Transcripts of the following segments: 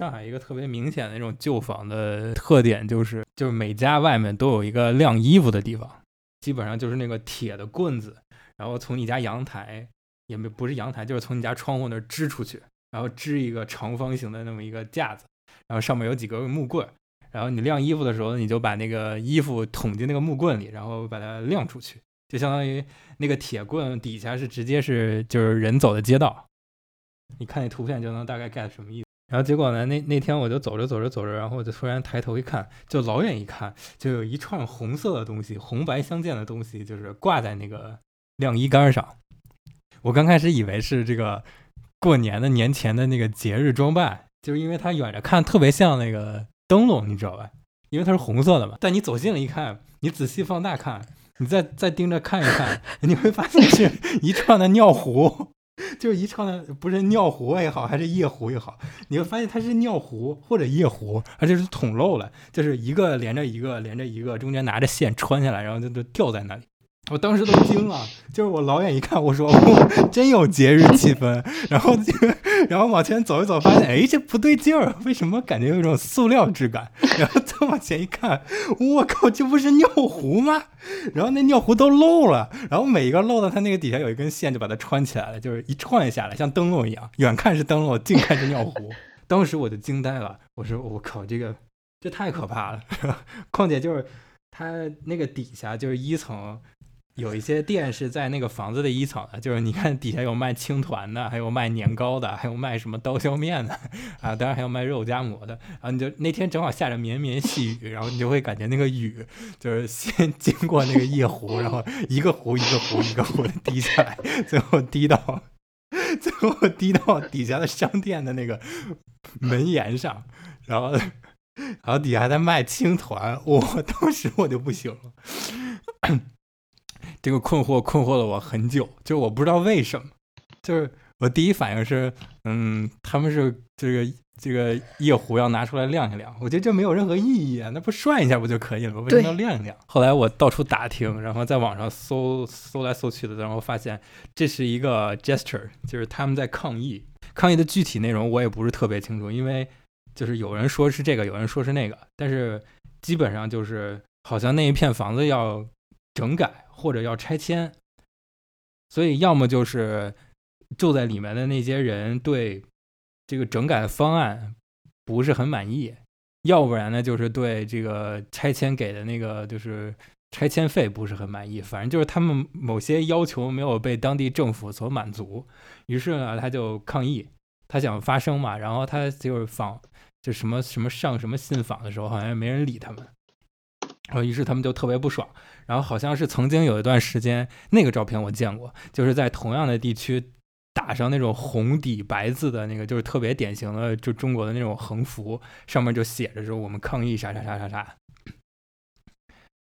上海一个特别明显的那种旧房的特点，就是就是每家外面都有一个晾衣服的地方，基本上就是那个铁的棍子，然后从你家阳台，也没不是阳台，就是从你家窗户那儿支出去，然后支一个长方形的那么一个架子，然后上面有几个木棍，然后你晾衣服的时候，你就把那个衣服捅进那个木棍里，然后把它晾出去，就相当于那个铁棍底下是直接是就是人走的街道。你看那图片就能大概 get 什么意思。然后结果呢，那那天我就走着走着走着，然后我就突然抬头一看，就老远一看，就有一串红色的东西，红白相间的东西，就是挂在那个晾衣杆上。我刚开始以为是这个过年的年前的那个节日装扮，就是因为它远着看特别像那个灯笼，你知道吧？因为它是红色的嘛。但你走近了一看，你仔细放大看，你再再盯着看一看，你会发现是一串的尿壶。就是一唱的，不是尿壶也好，还是夜壶也好，你会发现它是尿壶或者夜壶，而且是捅漏了，就是一个连着一个，连着一个，中间拿着线穿下来，然后就就吊在那里。我当时都惊了，就是我老远一看，我说 哦真有节日气氛，然后就然后往前走一走，发现哎，这不对劲儿，为什么感觉有一种塑料质感？然后再往前一看，我靠，这不是尿壶吗？然后那尿壶都漏了，然后每一个漏的，它那个底下有一根线，就把它穿起来了，就是一串下来，像灯笼一样，远看是灯笼，近看是尿壶。当时我就惊呆了，我说我靠，这个这太可怕了，况且就是它那个底下就是一层。有一些店是在那个房子的一层的，就是你看底下有卖青团的，还有卖年糕的，还有卖什么刀削面的啊，当然还有卖肉夹馍的。然后你就那天正好下着绵绵细雨，然后你就会感觉那个雨就是先经过那个夜壶，然后一个壶一个壶一个壶的滴下来，最后滴到最后滴到底下的商店的那个门檐上，然后然后底下还在卖青团，我当时我就不行了。这个困惑困惑了我很久，就我不知道为什么，就是我第一反应是，嗯，他们是这个这个夜壶要拿出来晾一晾，我觉得这没有任何意义啊，那不涮一下不就可以了吗？为什么要晾一晾？后来我到处打听，然后在网上搜搜来搜去的，然后发现这是一个 gesture，就是他们在抗议，抗议的具体内容我也不是特别清楚，因为就是有人说是这个，有人说是那个，但是基本上就是好像那一片房子要整改。或者要拆迁，所以要么就是住在里面的那些人对这个整改方案不是很满意，要不然呢就是对这个拆迁给的那个就是拆迁费不是很满意。反正就是他们某些要求没有被当地政府所满足，于是呢他就抗议，他想发声嘛，然后他就是访就什么什么上什么信访的时候，好像也没人理他们。然后，于是他们就特别不爽。然后好像是曾经有一段时间，那个照片我见过，就是在同样的地区打上那种红底白字的那个，就是特别典型的就中国的那种横幅，上面就写着说我们抗议啥啥啥啥啥。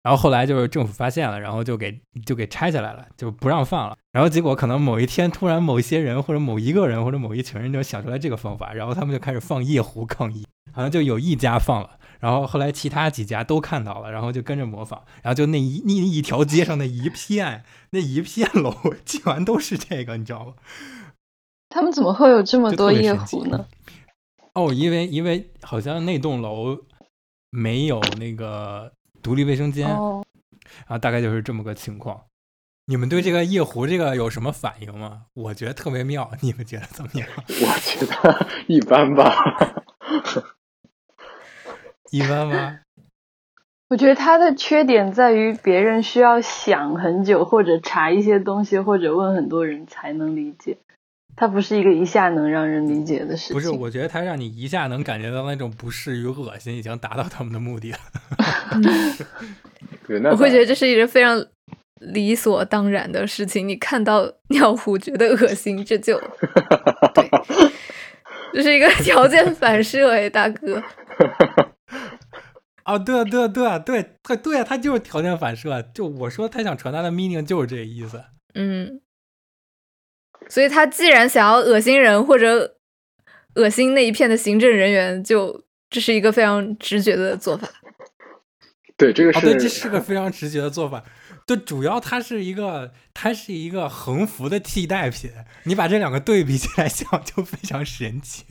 然后后来就是政府发现了，然后就给就给拆下来了，就不让放了。然后结果可能某一天突然某一些人或者某一个人或者某一群人就想出来这个方法，然后他们就开始放夜壶抗议，好像就有一家放了。然后后来其他几家都看到了，然后就跟着模仿，然后就那一那一条街上那一片那一片楼全都是这个，你知道吗？他们怎么会有这么多夜壶呢？哦，因为因为好像那栋楼没有那个独立卫生间，哦，然后大概就是这么个情况。你们对这个夜壶这个有什么反应吗？我觉得特别妙，你们觉得怎么样？我觉得一般吧。一般吗？我觉得他的缺点在于别人需要想很久，或者查一些东西，或者问很多人才能理解。它不是一个一下能让人理解的事情。不是，我觉得它让你一下能感觉到那种不适与恶心，已经达到他们的目的了。我会觉得这是一个非常理所当然的事情。你看到尿壶觉得恶心，这就对，这是一个条件反射哎，大哥。啊，对啊，对啊，对啊，对，对，对啊，他就是条件反射。就我说，他想传达的 meaning 就是这个意思。嗯，所以他既然想要恶心人或者恶心那一片的行政人员，就这是一个非常直觉的做法。对，这个是、哦、对，这是个非常直觉的做法。就主要它是一个，它是一个横幅的替代品。你把这两个对比起来想，就非常神奇。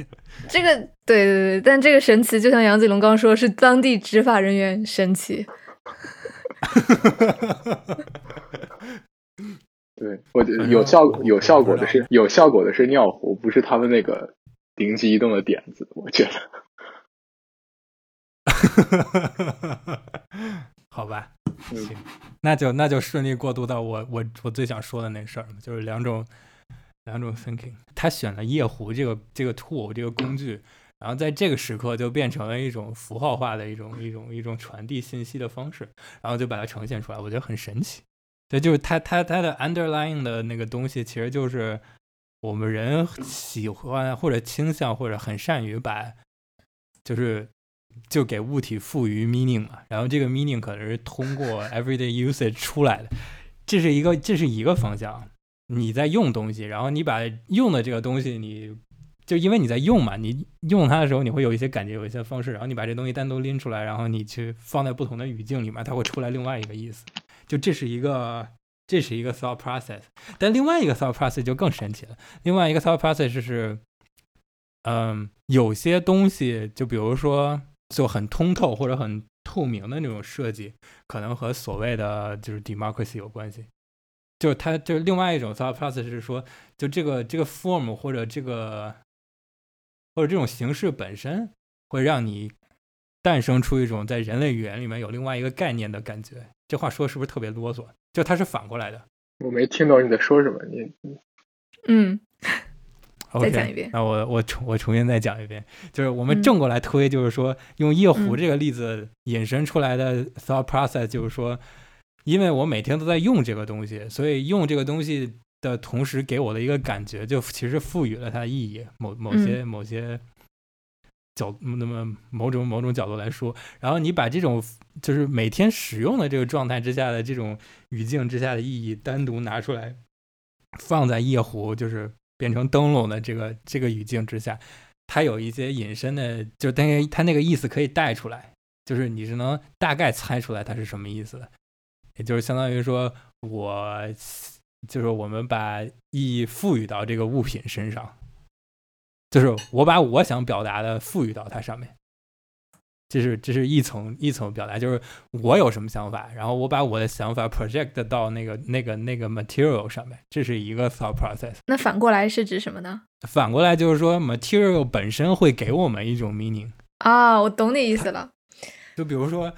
这个，对对对，但这个神奇，就像杨子龙刚刚说，是当地执法人员神奇。对，我觉得有效有效果的是有效果的是尿壶，不是他们那个灵机一动的点子。我觉得。好吧，行，那就那就顺利过渡到我我我最想说的那事儿了，就是两种两种 thinking。他选了夜壶这个这个 tool 这个工具，然后在这个时刻就变成了一种符号化的一种一种一种传递信息的方式，然后就把它呈现出来，我觉得很神奇。对，就是他他他的 underlying 的那个东西，其实就是我们人喜欢或者倾向或者很善于把就是。就给物体赋予 meaning 嘛，然后这个 meaning 可能是通过 everyday usage 出来的，这是一个这是一个方向。你在用东西，然后你把用的这个东西，你就因为你在用嘛，你用它的时候你会有一些感觉，有一些方式，然后你把这东西单独拎出来，然后你去放在不同的语境里面，它会出来另外一个意思。就这是一个这是一个 thought process，但另外一个 thought process 就更神奇了。另外一个 thought process 是，嗯，有些东西，就比如说。就很通透或者很透明的那种设计，可能和所谓的就是 democracy 有关系。就是它就是另外一种 thought process 是说，就这个这个 form 或者这个或者这种形式本身，会让你诞生出一种在人类语言里面有另外一个概念的感觉。这话说是不是特别啰嗦？就它是反过来的。我没听懂你在说什么。你嗯。再讲一遍，那我我重我重新再讲一遍，就是我们正过来推，就是说用夜壶这个例子引申出来的 thought process，就是说，因为我每天都在用这个东西，所以用这个东西的同时给我的一个感觉，就其实赋予了它意义，某某些某些角那么某种某种角度来说，然后你把这种就是每天使用的这个状态之下的这种语境之下的意义单独拿出来，放在夜壶就是。变成灯笼的这个这个语境之下，它有一些隐身的，就等于它那个意思可以带出来，就是你是能大概猜出来它是什么意思的，也就是相当于说我就是我们把意义赋予到这个物品身上，就是我把我想表达的赋予到它上面。这是这是一层一层表达，就是我有什么想法，然后我把我的想法 project 到那个那个那个 material 上面，这是一个 thought process。那反过来是指什么呢？反过来就是说 material 本身会给我们一种 meaning。啊，我懂你意思了。就比如说，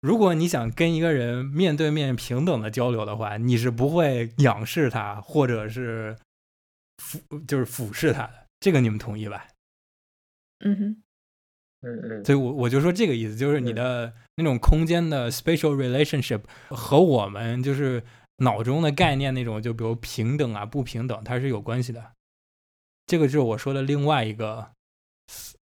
如果你想跟一个人面对面平等的交流的话，你是不会仰视他，或者是俯就是俯视他的。这个你们同意吧？嗯哼。嗯嗯，所以我我就说这个意思，就是你的那种空间的 spatial relationship 和我们就是脑中的概念那种，就比如平等啊、不平等，它是有关系的。这个就是我说的另外一个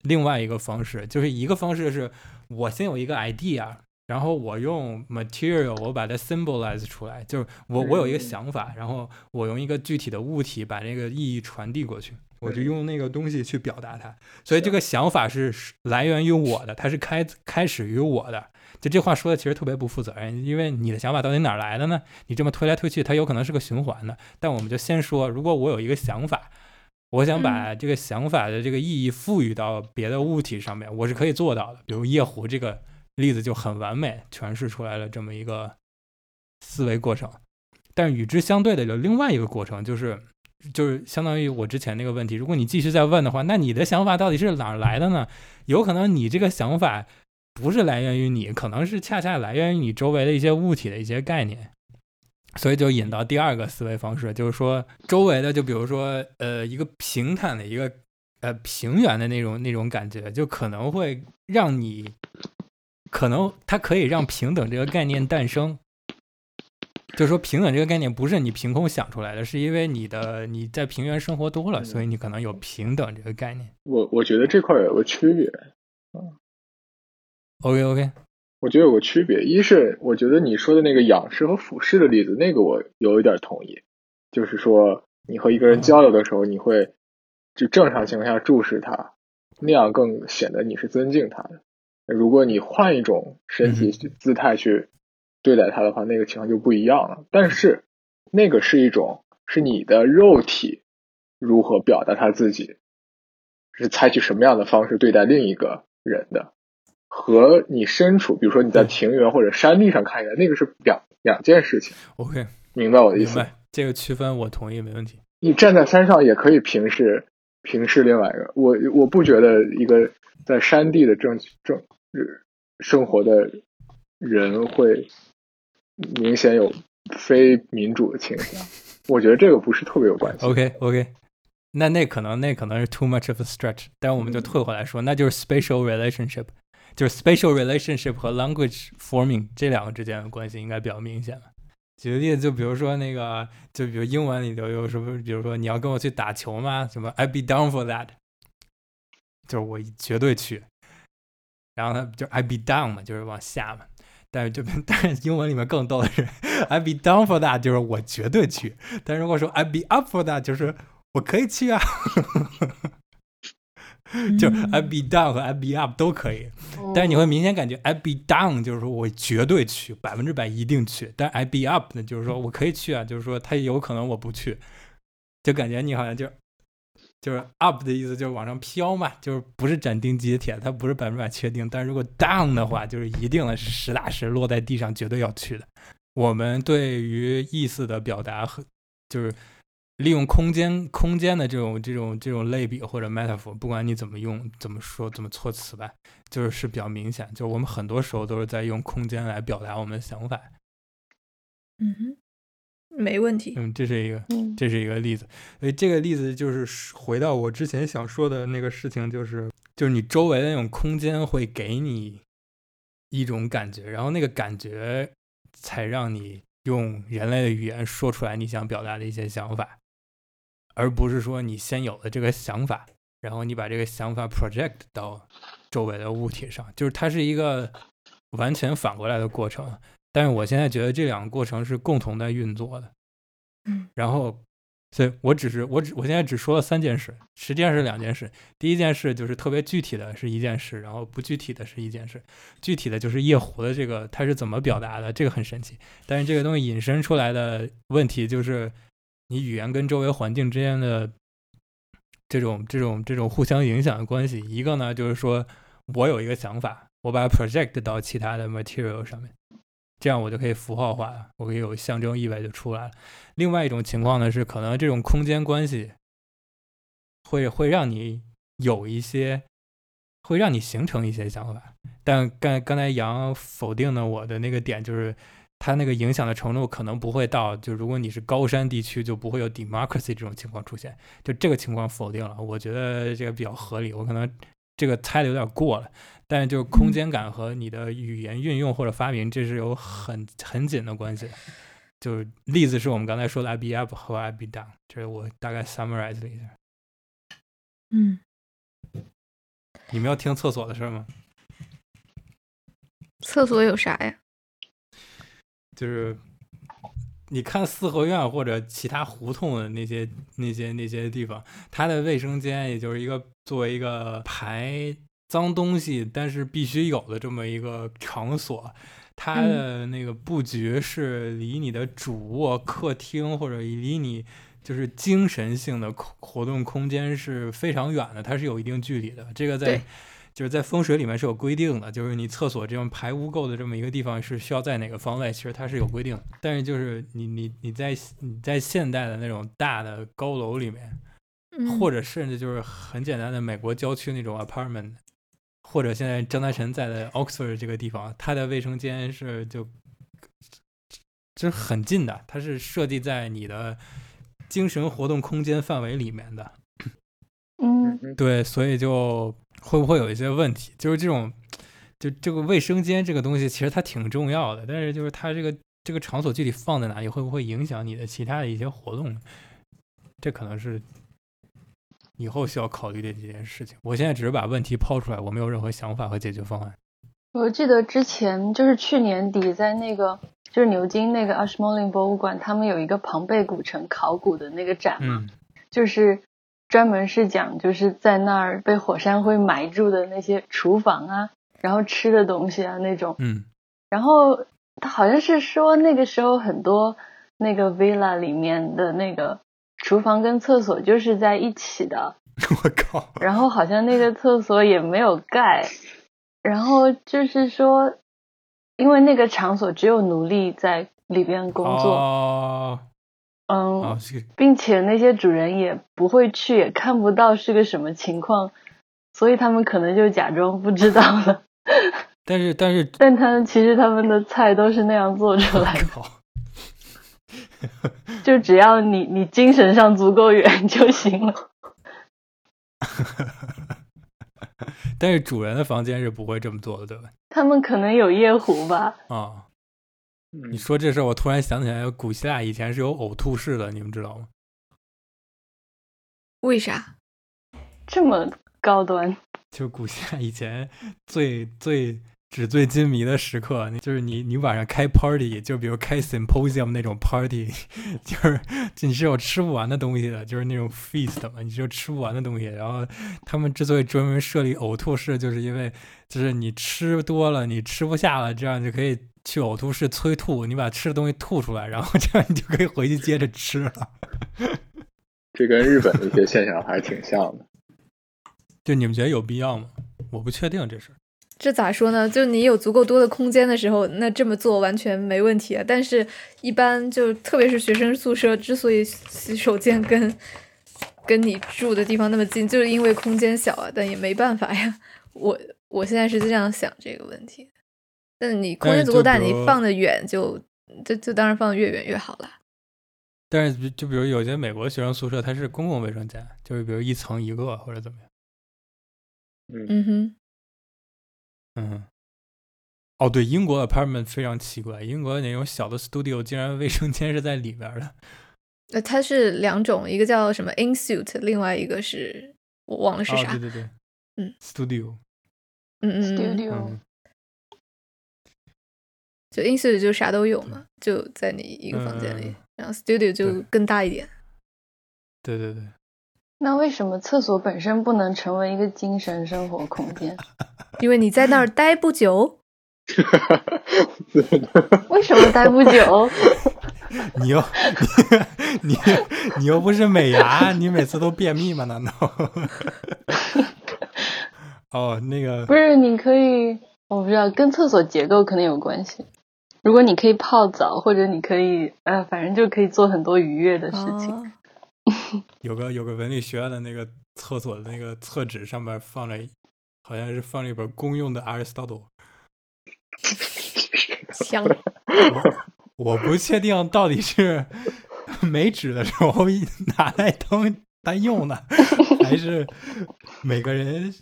另外一个方式，就是一个方式是我先有一个 idea，然后我用 material 我把它 symbolize 出来，就是我我有一个想法，然后我用一个具体的物体把这个意义传递过去。我就用那个东西去表达它，所以这个想法是来源于我的，它是开开始于我的。就这话说的其实特别不负责任，因为你的想法到底哪来的呢？你这么推来推去，它有可能是个循环的。但我们就先说，如果我有一个想法，我想把这个想法的这个意义赋予到别的物体上面，我是可以做到的。比如夜壶这个例子就很完美诠释出来了这么一个思维过程。但与之相对的有另外一个过程，就是。就是相当于我之前那个问题，如果你继续再问的话，那你的想法到底是哪儿来的呢？有可能你这个想法不是来源于你，可能是恰恰来源于你周围的一些物体的一些概念，所以就引到第二个思维方式，就是说周围的，就比如说呃一个平坦的一个呃平原的那种那种感觉，就可能会让你，可能它可以让平等这个概念诞生。就是说，平等这个概念不是你凭空想出来的，是因为你的你在平原生活多了，所以你可能有平等这个概念。我我觉得这块有个区别。嗯，OK OK，我觉得有个区别，一是我觉得你说的那个仰视和俯视的例子，那个我有一点同意，就是说你和一个人交流的时候，你会就正常情况下注视他，那样更显得你是尊敬他的。如果你换一种身体姿态去。对待它的话，那个情况就不一样了。但是那个是一种是你的肉体如何表达他自己，是采取什么样的方式对待另一个人的，和你身处，比如说你在庭园或者山地上看一下，那个是两两件事情。OK，明白我的意思？明白，这个区分我同意，没问题。你站在山上也可以平视平视另外一个。我我不觉得一个在山地的正正生活的人会明显有非民主的倾向。我觉得这个不是特别有关系。OK OK，那那可能那可能是 too much of a stretch。但我们就退回来说，那就是 spatial relationship，就是 spatial relationship 和 language forming 这两个之间的关系应该比较明显了。举个例子，就比如说那个，就比如英文里头有什么，比如说你要跟我去打球吗？什么 I'd be down for that，就是我绝对去。然后他就 I'd be down 嘛，就是往下嘛。但是就 但是英文里面更逗的是 I'd be down for that，就是我绝对去。但如果说 I'd be up for that，就是我可以去啊。就 I be down 和 I be up 都可以，但是你会明显感觉 I be down 就是说我绝对去，百分之百一定去，但 I be up 呢，就是说我可以去啊，就是说他有可能我不去，就感觉你好像就就是 up 的意思就是往上飘嘛，就是不是斩钉截铁，它不是百分百确定，但如果 down 的话，就是一定的是实打实落在地上绝对要去的。我们对于意思的表达和就是。利用空间、空间的这种、这种、这种类比或者 metaphor，不管你怎么用、怎么说、怎么措辞吧，就是是比较明显。就是我们很多时候都是在用空间来表达我们的想法。嗯哼，没问题。嗯，这是一个，这是一个例子。所以这个例子就是回到我之前想说的那个事情，就是就是你周围的那种空间会给你一种感觉，然后那个感觉才让你用人类的语言说出来你想表达的一些想法。而不是说你先有了这个想法，然后你把这个想法 project 到周围的物体上，就是它是一个完全反过来的过程。但是我现在觉得这两个过程是共同在运作的。嗯，然后，所以我只是我只我现在只说了三件事，实际上是两件事。第一件事就是特别具体的是一件事，然后不具体的是一件事。具体的就是夜壶的这个它是怎么表达的，这个很神奇。但是这个东西引申出来的问题就是。你语言跟周围环境之间的这种、这种、这种互相影响的关系，一个呢就是说我有一个想法，我把它 project 到其他的 material 上面，这样我就可以符号化，我可以有象征意味就出来了。另外一种情况呢是，可能这种空间关系会会让你有一些，会让你形成一些想法。但刚刚才杨否定了我的那个点，就是。它那个影响的程度可能不会到，就如果你是高山地区，就不会有 democracy 这种情况出现。就这个情况否定了，我觉得这个比较合理。我可能这个猜的有点过了，但是就是空间感和你的语言运用或者发明，这是有很很紧的关系。就是例子是我们刚才说的 I be up 和 I be down，这是我大概 summarize 了一下。嗯，你们要听厕所的事吗？厕所有啥呀？就是你看四合院或者其他胡同的那些那些那些地方，它的卫生间也就是一个作为一个排脏东西，但是必须有的这么一个场所。它的那个布局是离你的主卧、客厅或者离你就是精神性的活动空间是非常远的，它是有一定距离的。这个在。就是在风水里面是有规定的，就是你厕所这种排污垢的这么一个地方是需要在哪个方位，其实它是有规定的。但是就是你你你在你在现代的那种大的高楼里面，或者甚至就是很简单的美国郊区那种 apartment，或者现在张大神在的 Oxford 这个地方，他的卫生间是就就是很近的，它是设计在你的精神活动空间范围里面的。嗯，对，所以就。会不会有一些问题？就是这种，就这个卫生间这个东西，其实它挺重要的。但是就是它这个这个场所具体放在哪里，会不会影响你的其他的一些活动？这可能是以后需要考虑的几件事情。我现在只是把问题抛出来，我没有任何想法和解决方案。我记得之前就是去年底在那个就是牛津那个 Ashmolean 博物馆，他们有一个庞贝古城考古的那个展嘛，嗯、就是。专门是讲就是在那儿被火山灰埋住的那些厨房啊，然后吃的东西啊那种。嗯。然后他好像是说那个时候很多那个 villa 里面的那个厨房跟厕所就是在一起的。我靠！然后好像那个厕所也没有盖，然后就是说，因为那个场所只有奴隶在里边工作，哦、嗯、哦，并且那些主人也不会去，也看不到是个什么情况，所以他们可能就假装不知道了。但是，但是，但他们其实他们的菜都是那样做出来的。就只要你你精神上足够远就行了。但是主人的房间是不会这么做的，对吧？他们可能有夜壶吧。啊、哦，你说这事儿，我突然想起来，古希腊以前是有呕吐室的，你们知道吗？为啥？这么高端？就古希腊以前最最。纸醉金迷的时刻，就是你你晚上开 party，就比如开 symposium 那种 party，就是你是有吃不完的东西的，就是那种 feast 嘛，你是有吃不完的东西。然后他们之所以专门设立呕吐室，就是因为就是你吃多了，你吃不下了，这样就可以去呕吐室催吐，你把吃的东西吐出来，然后这样你就可以回去接着吃了。这跟日本的一些现象还是挺像的。就你们觉得有必要吗？我不确定这事。这咋说呢？就你有足够多的空间的时候，那这么做完全没问题啊。但是，一般就特别是学生宿舍，之所以洗手间跟跟你住的地方那么近，就是因为空间小啊。但也没办法呀。我我现在是这样想这个问题。但你空间足够大，你放得远就就就当然放得越远越好了。但是，就比如有些美国学生宿舍，它是公共卫生间，就是比如一层一个或者怎么样。嗯哼。嗯，哦，对，英国 apartment 非常奇怪，英国的那种小的 studio 竟然卫生间是在里边的。呃，它是两种，一个叫什么 in suite，另外一个是我忘了是啥。哦、对对对，嗯，studio，嗯嗯，studio，嗯，就 in suite 就啥都有嘛，就在你一个房间里，嗯、然后 studio 就更大一点。对对对。那为什么厕所本身不能成为一个精神生活空间？因为你在那儿待不久。为什么待不久？你又你你，你又不是美牙，你每次都便秘吗？难道？哦，那个不是，你可以，我不知道，跟厕所结构可能有关系。如果你可以泡澡，或者你可以，呃，反正就可以做很多愉悦的事情。哦 有个有个文理学院的那个厕所的那个厕纸上面放着，好像是放了一本公用的 Aristotle。香。我不确定到底是没纸的时候拿来当当用的，还是每个人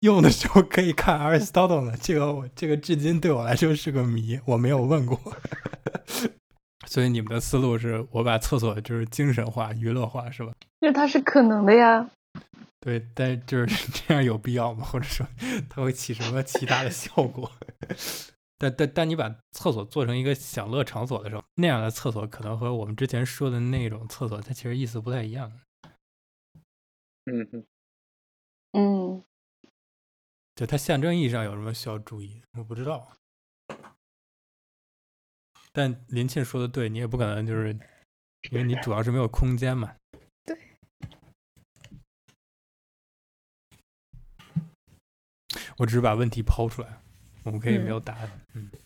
用的时候可以看 Aristotle 呢？这个我这个至今对我来说是个谜，我没有问过。所以你们的思路是我把厕所就是精神化、娱乐化，是吧？那它是可能的呀。对，但就是 这样有必要吗？或者说它会起什么其他的效果？但但但你把厕所做成一个享乐场所的时候，那样的厕所可能和我们之前说的那种厕所，它其实意思不太一样。嗯嗯嗯，就它象征意义上有什么需要注意？我不知道。但林沁说的对，你也不可能就是，因为你主要是没有空间嘛。对。我只是把问题抛出来，我们可以没有答案。嗯。嗯